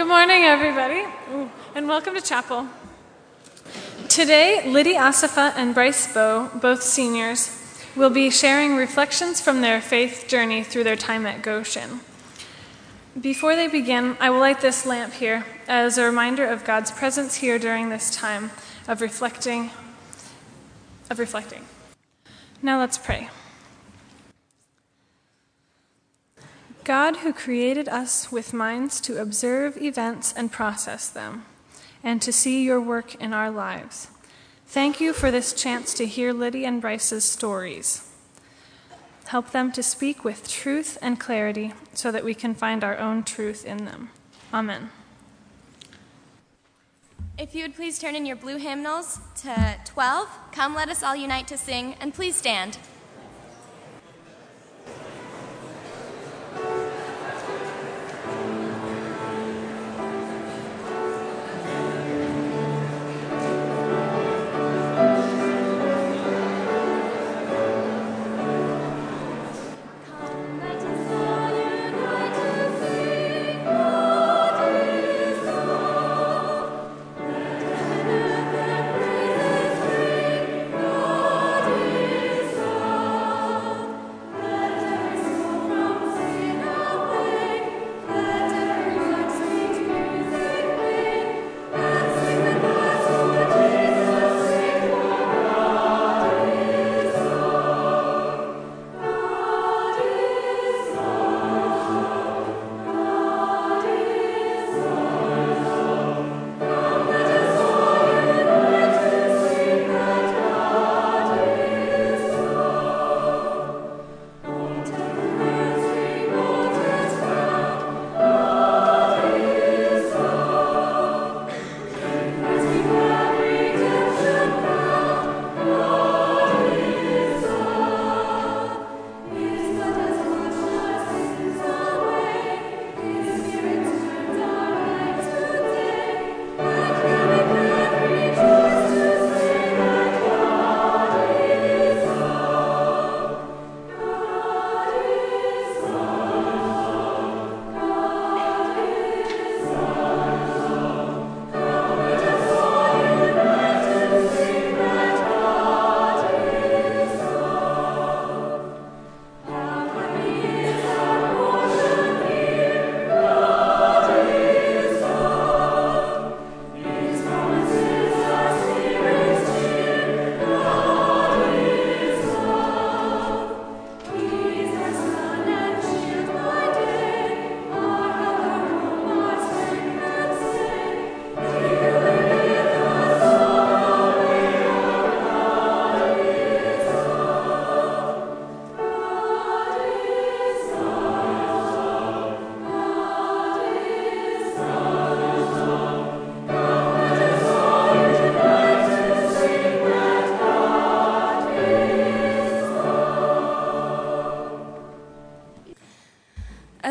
Good morning, everybody, and welcome to chapel. Today, Lydie Assefa and Bryce Bow, both seniors, will be sharing reflections from their faith journey through their time at Goshen. Before they begin, I will light this lamp here as a reminder of God's presence here during this time of reflecting of reflecting. Now let's pray. God, who created us with minds to observe events and process them, and to see your work in our lives, thank you for this chance to hear Lydie and Bryce's stories. Help them to speak with truth and clarity so that we can find our own truth in them. Amen. If you would please turn in your blue hymnals to 12, Come Let Us All Unite to Sing, and please stand.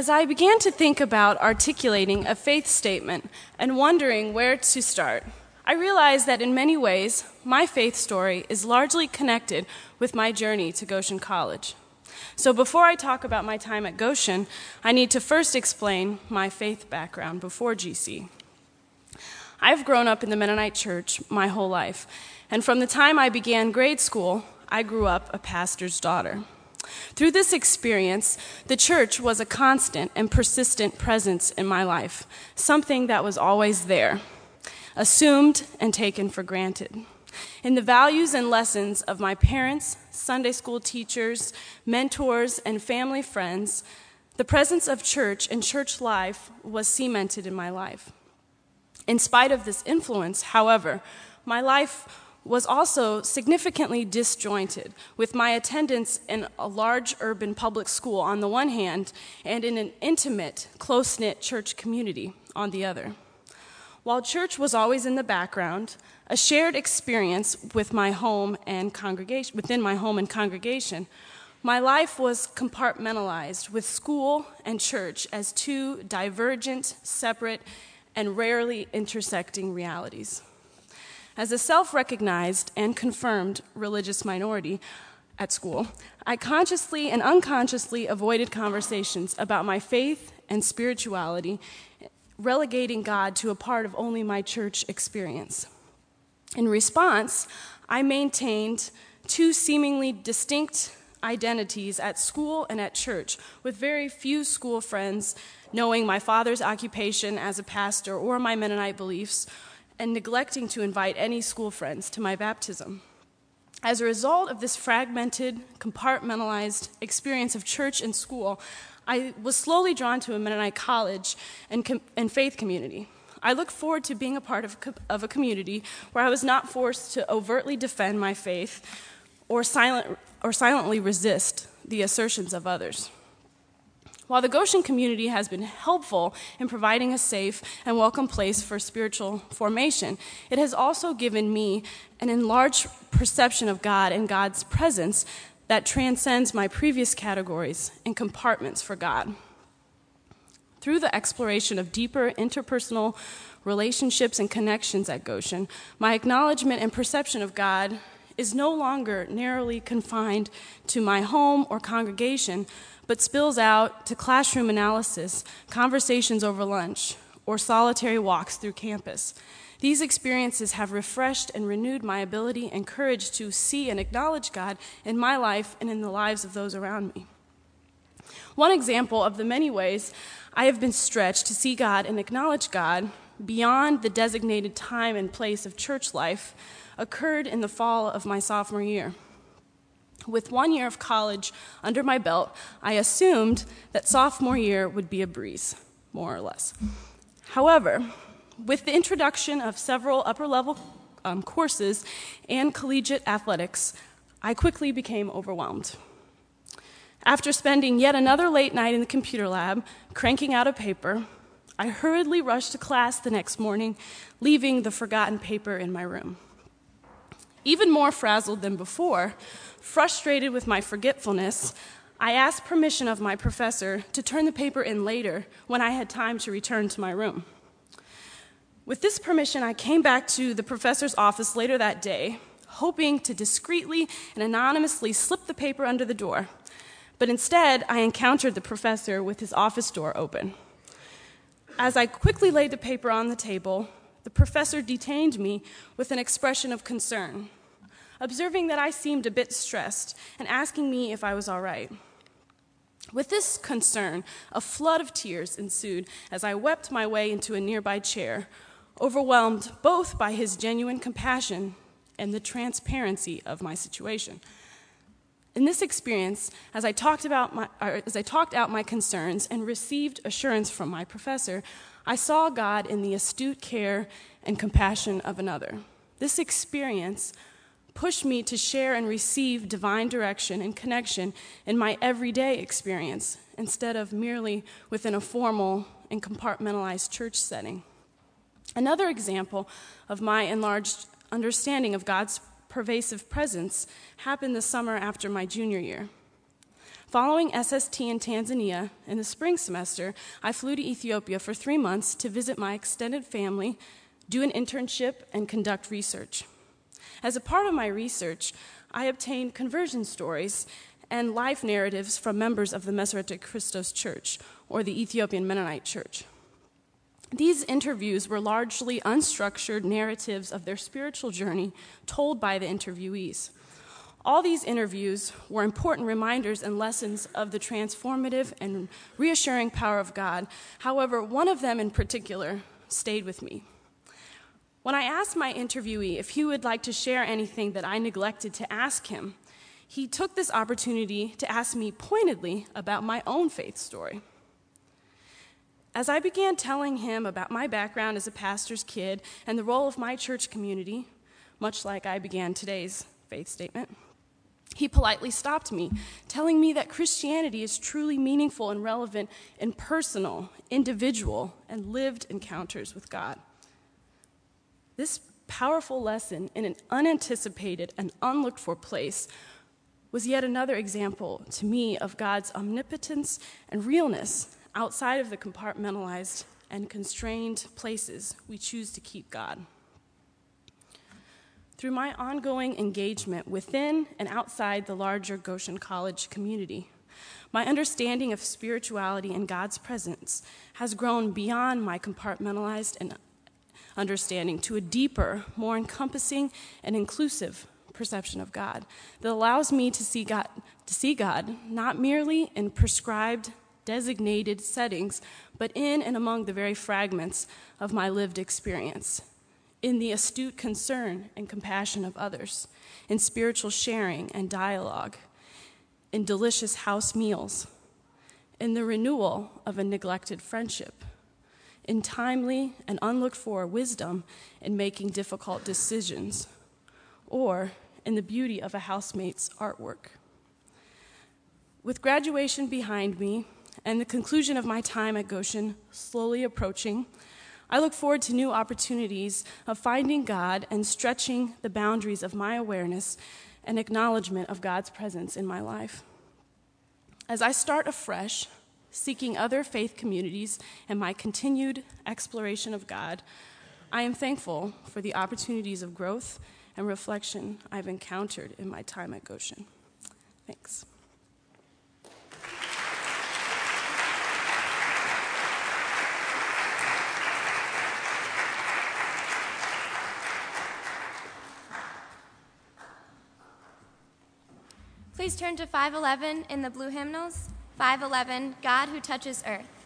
As I began to think about articulating a faith statement and wondering where to start, I realized that in many ways, my faith story is largely connected with my journey to Goshen College. So before I talk about my time at Goshen, I need to first explain my faith background before GC. I've grown up in the Mennonite church my whole life, and from the time I began grade school, I grew up a pastor's daughter. Through this experience, the church was a constant and persistent presence in my life, something that was always there, assumed and taken for granted. In the values and lessons of my parents, Sunday school teachers, mentors, and family friends, the presence of church and church life was cemented in my life. In spite of this influence, however, my life was also significantly disjointed, with my attendance in a large urban public school on the one hand and in an intimate, close knit church community on the other. While church was always in the background, a shared experience with my home and congregation, within my home and congregation, my life was compartmentalized with school and church as two divergent, separate, and rarely intersecting realities. As a self recognized and confirmed religious minority at school, I consciously and unconsciously avoided conversations about my faith and spirituality relegating God to a part of only my church experience. In response, I maintained two seemingly distinct identities at school and at church, with very few school friends knowing my father's occupation as a pastor or my Mennonite beliefs, and neglecting to invite any school friends to my baptism. As a result of this fragmented, compartmentalized experience of church and school, I was slowly drawn to a Mennonite college and, com- and faith community. I look forward to being a part of, co- of a community where I was not forced to overtly defend my faith or, silent, or silently resist the assertions of others. While the Goshen community has been helpful in providing a safe and welcome place for spiritual formation, it has also given me an enlarged perception of God and God's presence that transcends my previous categories and compartments for God. Through the exploration of deeper interpersonal relationships and connections at Goshen, my acknowledgement and perception of God is no longer narrowly confined to my home or congregation, but spills out to classroom analysis, conversations over lunch, or solitary walks through campus. These experiences have refreshed and renewed my ability and courage to see and acknowledge God in my life and in the lives of those around me. One example of the many ways I have been stretched to see God and acknowledge God beyond the designated time and place of church life occurred in the fall of my sophomore year. With one year of college under my belt, I assumed that sophomore year would be a breeze, more or less. However, with the introduction of several upper level um, courses and collegiate athletics, I quickly became overwhelmed. After spending yet another late night in the computer lab, cranking out a paper, I hurriedly rushed to class the next morning, leaving the forgotten paper in my room. Even more frazzled than before, frustrated with my forgetfulness, I asked permission of my professor to turn the paper in later when I had time to return to my room. With this permission, I came back to the professor's office later that day, hoping to discreetly and anonymously slip the paper under the door. But instead, I encountered the professor with his office door open. As I quickly laid the paper on the table, the professor detained me with an expression of concern observing that I seemed a bit stressed and asking me if I was all right. With this concern, a flood of tears ensued as I wept my way into a nearby chair, overwhelmed both by his genuine compassion and the transparency of my situation. In this experience, as I talked, about my, as I talked out my concerns and received assurance from my professor, I saw God in the astute care and compassion of another. This experience pushed me to share and receive divine direction and connection in my everyday experience instead of merely within a formal and compartmentalized church setting. Another example of my enlarged understanding of God's pervasive presence happened the summer after my junior year. Following SST in Tanzania in the spring semester, I flew to Ethiopia for three months to visit my extended family, do an internship, and conduct research. As a part of my research, I obtained conversion stories and life narratives from members of the Meserete Kristos Church, or the Ethiopian Mennonite Church. These interviews were largely unstructured narratives of their spiritual journey told by the interviewees. All these interviews were important reminders and lessons of the transformative and reassuring power of God. However, one of them in particular stayed with me. When I asked my interviewee if he would like to share anything that I neglected to ask him, he took this opportunity to ask me pointedly about my own faith story. As I began telling him about my background as a pastor's kid and the role of my church community, much like I began today's faith statement, he politely stopped me, telling me that Christianity is truly meaningful and relevant in personal, individual, and lived encounters with God. This powerful lesson in an unanticipated and unlooked for place was yet another example to me of God's omnipotence and realness outside of the compartmentalized and constrained places we choose to keep God. Through my ongoing engagement within and outside the larger Goshen College community, My understanding of spirituality and God's presence has grown beyond my compartmentalized and understanding to a deeper, more encompassing and inclusive perception of God that allows me to see God, to see God not merely in prescribed, designated settings, but in and among the very fragments of my lived experience, in the astute concern and compassion of others, in spiritual sharing and dialogue, in delicious house meals, in the renewal of a neglected friendship in timely and unlooked for wisdom in making difficult decisions, or in the beauty of a housemate's artwork. With graduation behind me and the conclusion of my time at Goshen slowly approaching, I look forward to new opportunities of finding God and stretching the boundaries of my awareness and acknowledgement of God's presence in my life. As I start afresh, seeking other faith communities, and my continued exploration of God, I am thankful for the opportunities of growth and reflection I've encountered in my time at Goshen. Thanks. Please turn to 511 in the blue hymnals. 511 God who touches earth.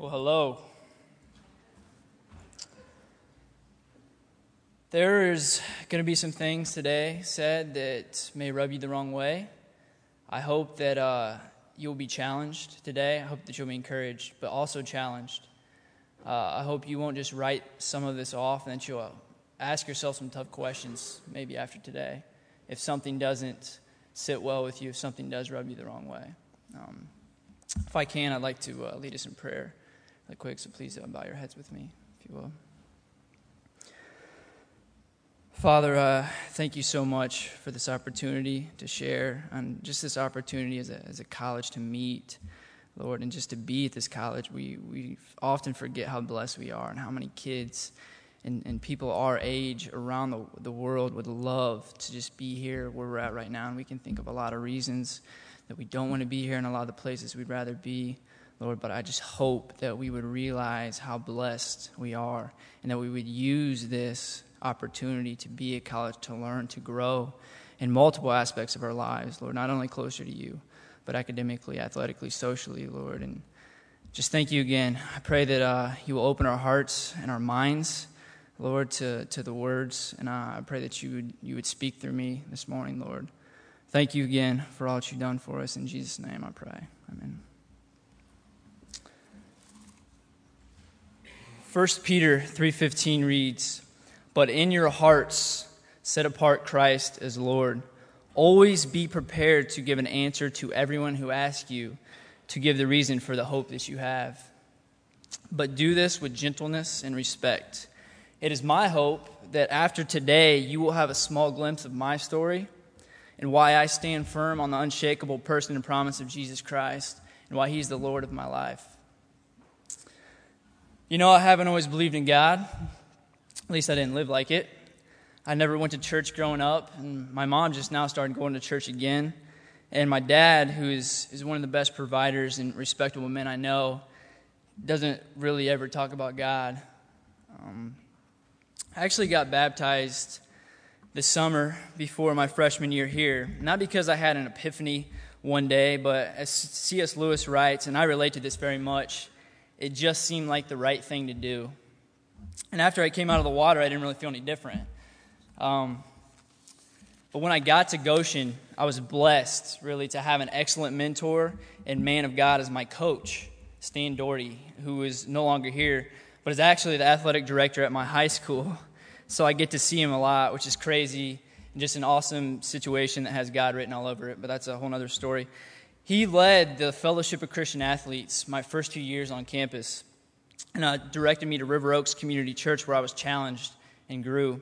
Well, hello. There's going to be some things today said that may rub you the wrong way. I hope that uh, you'll be challenged today. I hope that you'll be encouraged, but also challenged. Uh, I hope you won't just write some of this off and that you'll ask yourself some tough questions maybe after today. If something doesn't sit well with you, if something does rub you the wrong way. Um, if I can, I'd like to uh, lead us in prayer quick, so please bow your heads with me, if you will. Father, uh, thank you so much for this opportunity to share and just this opportunity as a, as a college to meet, Lord, and just to be at this college. We, we often forget how blessed we are and how many kids and, and people our age around the, the world would love to just be here where we're at right now. And we can think of a lot of reasons that we don't want to be here in a lot of the places we'd rather be. Lord, but I just hope that we would realize how blessed we are and that we would use this opportunity to be at college, to learn, to grow in multiple aspects of our lives, Lord, not only closer to you, but academically, athletically, socially, Lord. And just thank you again. I pray that uh, you will open our hearts and our minds, Lord, to, to the words. And uh, I pray that you would, you would speak through me this morning, Lord. Thank you again for all that you've done for us. In Jesus' name I pray. Amen. 1 Peter 3:15 reads, "But in your hearts set apart Christ as Lord. Always be prepared to give an answer to everyone who asks you to give the reason for the hope that you have. But do this with gentleness and respect. It is my hope that after today you will have a small glimpse of my story and why I stand firm on the unshakable person and promise of Jesus Christ and why he's the Lord of my life." You know, I haven't always believed in God. At least I didn't live like it. I never went to church growing up, and my mom just now started going to church again. And my dad, who is, is one of the best providers and respectable men I know, doesn't really ever talk about God. Um, I actually got baptized this summer before my freshman year here, not because I had an epiphany one day, but as C.S. Lewis writes, and I relate to this very much it just seemed like the right thing to do. And after I came out of the water, I didn't really feel any different. Um, but when I got to Goshen, I was blessed, really, to have an excellent mentor and man of God as my coach, Stan Doherty, who is no longer here, but is actually the athletic director at my high school. So I get to see him a lot, which is crazy and just an awesome situation that has God written all over it. But that's a whole other story. He led the Fellowship of Christian Athletes my first two years on campus and uh, directed me to River Oaks Community Church where I was challenged and grew.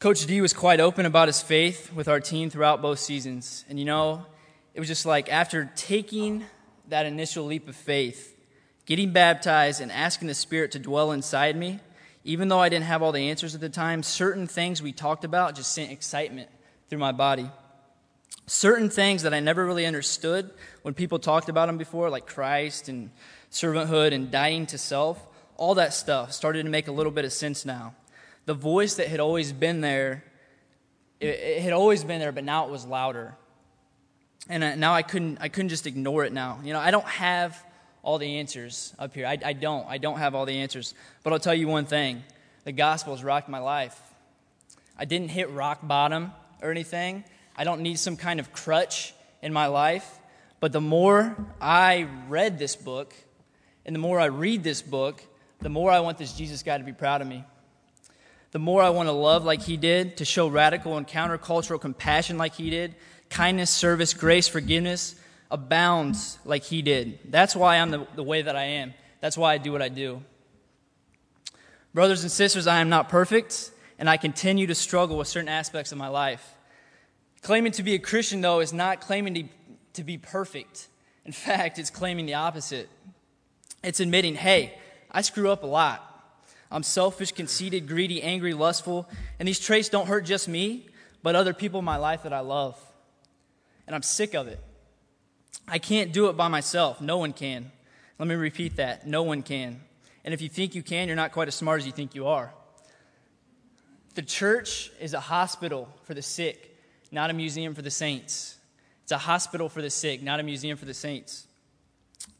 Coach D was quite open about his faith with our team throughout both seasons. And you know, it was just like after taking that initial leap of faith, getting baptized, and asking the Spirit to dwell inside me, even though I didn't have all the answers at the time, certain things we talked about just sent excitement through my body. Certain things that I never really understood when people talked about them before, like Christ and servanthood and dying to self, all that stuff started to make a little bit of sense now. The voice that had always been there, it, it had always been there, but now it was louder. And now I couldn't, I couldn't just ignore it now. You know, I don't have all the answers up here. I, I don't. I don't have all the answers. But I'll tell you one thing the gospel has rocked my life. I didn't hit rock bottom or anything. I don't need some kind of crutch in my life. But the more I read this book, and the more I read this book, the more I want this Jesus guy to be proud of me. The more I want to love like he did, to show radical and countercultural compassion like he did, kindness, service, grace, forgiveness abounds like he did. That's why I'm the, the way that I am. That's why I do what I do. Brothers and sisters, I am not perfect, and I continue to struggle with certain aspects of my life. Claiming to be a Christian, though, is not claiming to, be perfect. In fact, it's claiming the opposite. It's admitting, hey, I screw up a lot. I'm selfish, conceited, greedy, angry, lustful, and these traits don't hurt just me, but other people in my life that I love. And I'm sick of it. I can't do it by myself. No one can. Let me repeat that. No one can. And if you think you can, you're not quite as smart as you think you are. The church is a hospital for the sick not a museum for the saints. It's a hospital for the sick, not a museum for the saints.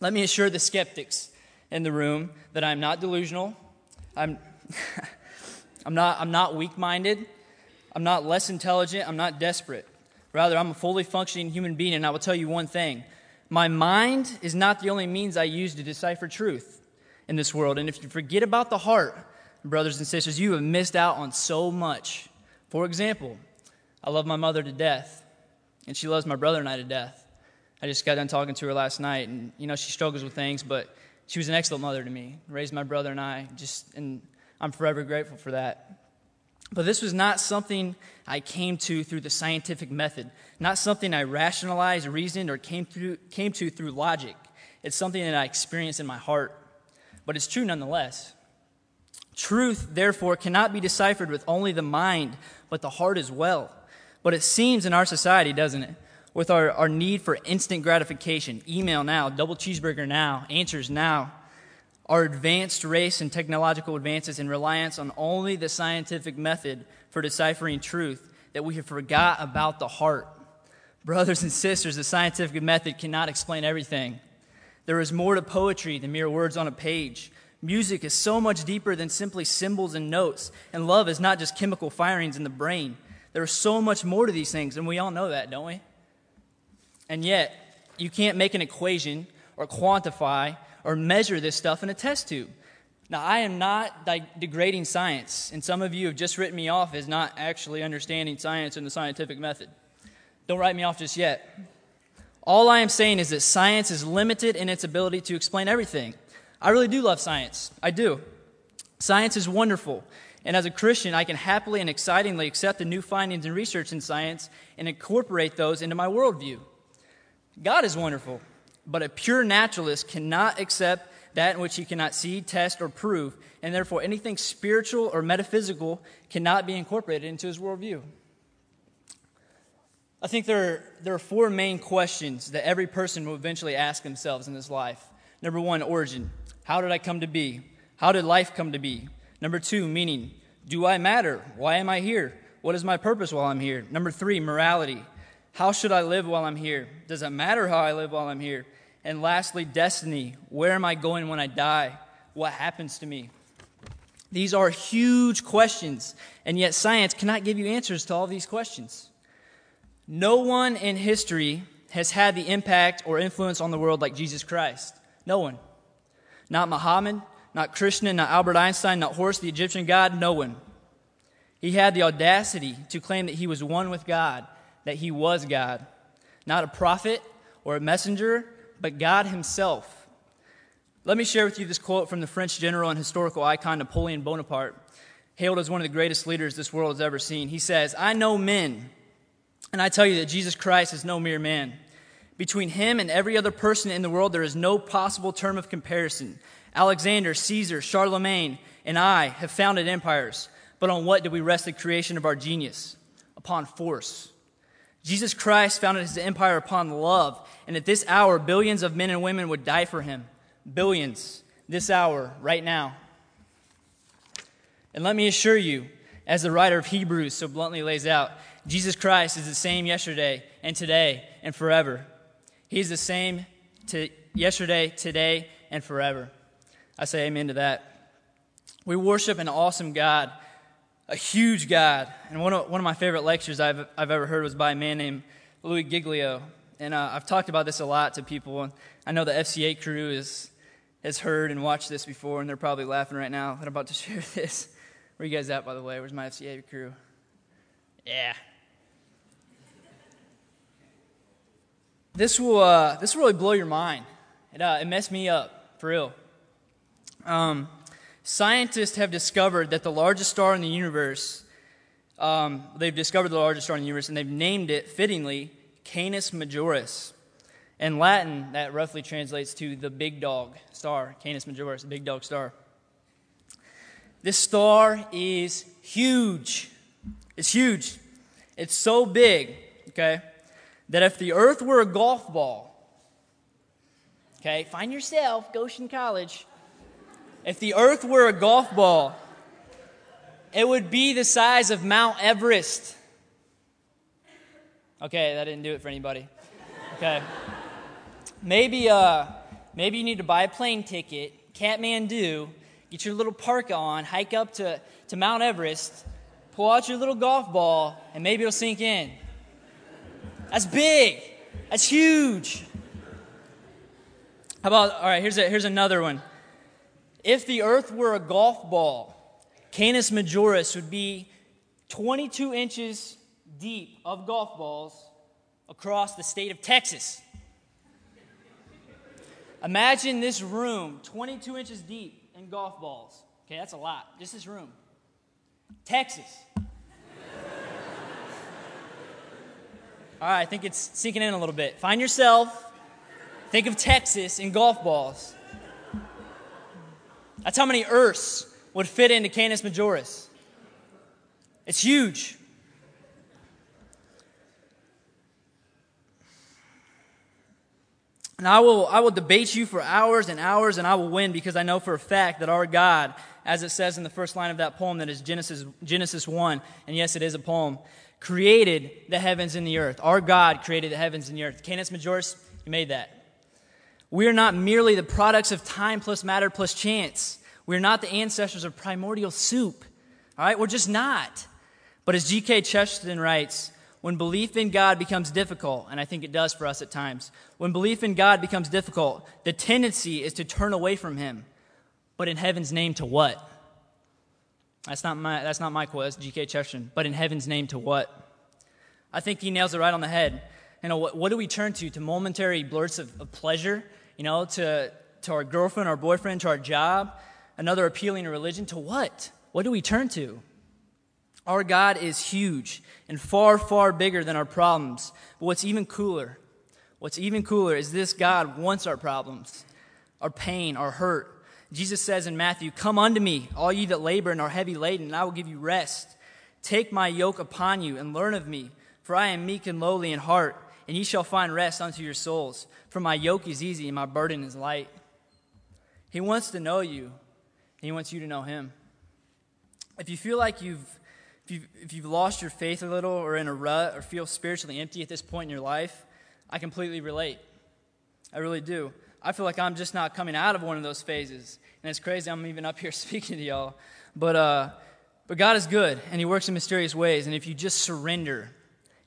Let me assure the skeptics in the room that I'm not delusional. I'm, I'm not, I'm not weak minded. I'm not less intelligent. I'm not desperate. Rather, I'm a fully functioning human being, and I will tell you one thing my mind is not the only means I use to decipher truth in this world. And if you forget about the heart, brothers and sisters, you have missed out on so much. For example, I love my mother to death, and she loves my brother and I to death. I just got done talking to her last night, and you know she struggles with things, but she was an excellent mother to me. Raised my brother and I, just and I'm forever grateful for that. But this was not something I came to through the scientific method, not something I rationalized, reasoned, or came, through, came to through logic. It's something that I experienced in my heart, but it's true nonetheless. Truth, therefore, cannot be deciphered with only the mind, but the heart as well. But it seems in our society, doesn't it? With our, our need for instant gratification, email now, double cheeseburger now, answers now, our advanced race and technological advances and reliance on only the scientific method for deciphering truth that we have forgot about the heart. Brothers and sisters, the scientific method cannot explain everything. There is more to poetry than mere words on a page. Music is so much deeper than simply symbols and notes, and love is not just chemical firings in the brain. There is so much more to these things, and we all know that, don't we? And yet, you can't make an equation or quantify or measure this stuff in a test tube. Now, I am not degrading science, and some of you have just written me off as not actually understanding science and the scientific method. Don't write me off just yet. All I am saying is that science is limited in its ability to explain everything. I really do love science. I do. Science is wonderful. And as a Christian, I can happily and excitingly accept the new findings and research in science and incorporate those into my worldview. God is wonderful. But a pure naturalist cannot accept that in which he cannot see, test, or prove, and therefore anything spiritual or metaphysical cannot be incorporated into his worldview. I think there, there are four main questions that every person will eventually ask themselves in this life. Number one, origin. How did I come to be? How did life come to be? Number two, meaning. Do I matter? Why am I here? What is my purpose while I'm here? Number three, morality. How should I live while I'm here? Does it matter how I live while I'm here? And lastly, destiny. Where am I going when I die? What happens to me? These are huge questions, and yet science cannot give you answers to all these questions. No one in history has had the impact or influence on the world like Jesus Christ. No one. Not Muhammad, not Krishna, not Albert Einstein, not Horus, the Egyptian god, no one. He had the audacity to claim that he was one with God, that he was God. Not a prophet or a messenger, but God himself. Let me share with you this quote from the French general and historical icon Napoleon Bonaparte, hailed as one of the greatest leaders this world has ever seen. He says, I know men, and I tell you that Jesus Christ is no mere man. Between him and every other person in the world, there is no possible term of comparison. Alexander, Caesar, Charlemagne, and I have founded empires. But on what do we rest the creation of our genius? Upon force. Jesus Christ founded his empire upon love, and at this hour, billions of men and women would die for him. Billions. This hour, right now. And let me assure you, as the writer of Hebrews so bluntly lays out, Jesus Christ is the same yesterday and today and forever. He's the same to yesterday, today, and forever. I say amen to that. We worship an awesome God, a huge God. And one of, one of my favorite lectures I've, I've ever heard was by a man named Louis Giglio. And uh, I've talked about this a lot to people. I know the FCA crew is, has heard and watched this before, and they're probably laughing right now that I'm about to share this. Where you guys at, by the way? Where's my FCA crew? Yeah, This will, uh, this will really blow your mind. It, uh, it messed me up, for real. Um, scientists have discovered that the largest star in the universe, um, they've discovered the largest star in the universe, and they've named it, fittingly, Canis Majoris. In Latin, that roughly translates to the big dog star, Canis Majoris, the big dog star. This star is huge. It's huge. It's so big, okay? that if the earth were a golf ball, okay, find yourself, Goshen College. If the earth were a golf ball, it would be the size of Mount Everest. Okay, that didn't do it for anybody. Okay. Maybe, uh, maybe you need to buy a plane ticket, Kathmandu, get your little parka on, hike up to, to Mount Everest, pull out your little golf ball, and maybe it'll sink in. That's big. That's huge. How about, all right, here's, a, here's another one. If the earth were a golf ball, Canis Majoris would be 22 inches deep of golf balls across the state of Texas. Imagine this room 22 inches deep in golf balls. Okay, that's a lot. Just this room. Texas. All right, I think it's sinking in a little bit. Find yourself, think of Texas in golf balls. That's how many Earths would fit into Canis Majoris. It's huge. And I will, I will debate you for hours and hours, and I will win because I know for a fact that our God, as it says in the first line of that poem that is Genesis, Genesis 1, and yes, it is a poem, created the heavens and the earth. Our God created the heavens and the earth. Canis Majoris, He made that. We are not merely the products of time plus matter plus chance. We are not the ancestors of primordial soup. All right, we're just not. But as G.K. Chesterton writes, when belief in God becomes difficult, and I think it does for us at times, when belief in God becomes difficult, the tendency is to turn away from Him. But in heaven's name, to what? That's not my, that's not my quote, that's G.K. Chesterton. But in heaven's name, to what? I think he nails it right on the head. You know, what, what do we turn to? To momentary blurts of, of pleasure? You know, to, to our girlfriend, our boyfriend, to our job? Another appealing religion? To what? What do we turn to? Our God is huge and far, far bigger than our problems. But what's even cooler, what's even cooler is this God wants our problems, our pain, our hurt, Jesus says in Matthew, Come unto me, all ye that labor and are heavy laden, and I will give you rest. Take my yoke upon you and learn of me, for I am meek and lowly in heart, and ye shall find rest unto your souls. For my yoke is easy and my burden is light. He wants to know you, and he wants you to know him. If you feel like you've if you've, if you've lost your faith a little or in a rut or feel spiritually empty at this point in your life, I completely relate. I really do. I feel like I'm just not coming out of one of those phases. And it's crazy I'm even up here speaking to y'all. But, uh, but God is good, and He works in mysterious ways. And if you just surrender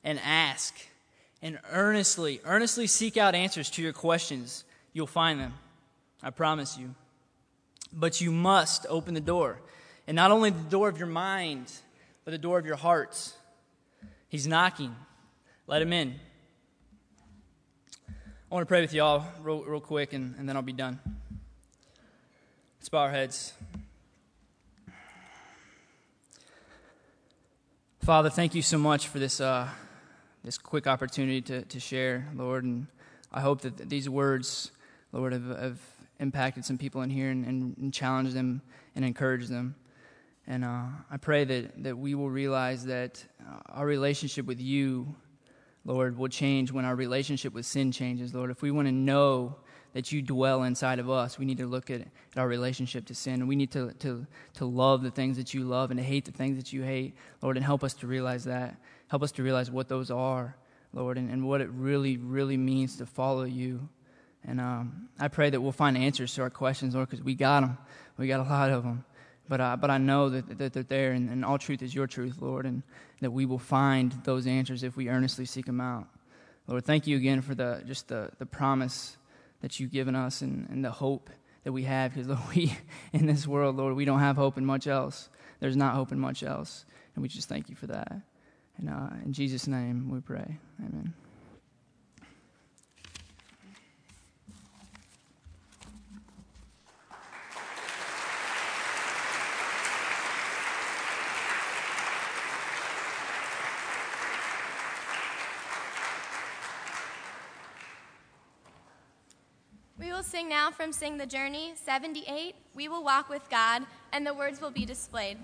and ask and earnestly, earnestly seek out answers to your questions, you'll find them. I promise you. But you must open the door. And not only the door of your mind, but the door of your hearts. He's knocking. Let Him in. I want to pray with y'all real, real quick, and, and then I'll be done. Let's bow our heads. Father, thank you so much for this, uh, this quick opportunity to, to share, Lord. And I hope that these words, Lord, have, have impacted some people in here and, and, and challenged them and encouraged them. And uh, I pray that, that we will realize that our relationship with you, Lord, will change when our relationship with sin changes, Lord. If we want to know that you dwell inside of us, we need to look at, at our relationship to sin. And we need to, to, to love the things that you love and to hate the things that you hate, Lord, and help us to realize that. Help us to realize what those are, Lord, and, and what it really, really means to follow you. And um, I pray that we'll find answers to our questions, Lord, because we got them. We got a lot of them. But, uh, but I know that, that they're there, and, and all truth is your truth, Lord, and that we will find those answers if we earnestly seek them out. Lord, thank you again for the, just the, the promise that you've given us and, and the hope that we have. Because, Lord, we, in this world, Lord, we don't have hope in much else. There's not hope in much else. And we just thank you for that. And uh, in Jesus' name we pray. Amen. We will sing now from Sing the Journey 78 We Will Walk with God, and the words will be displayed.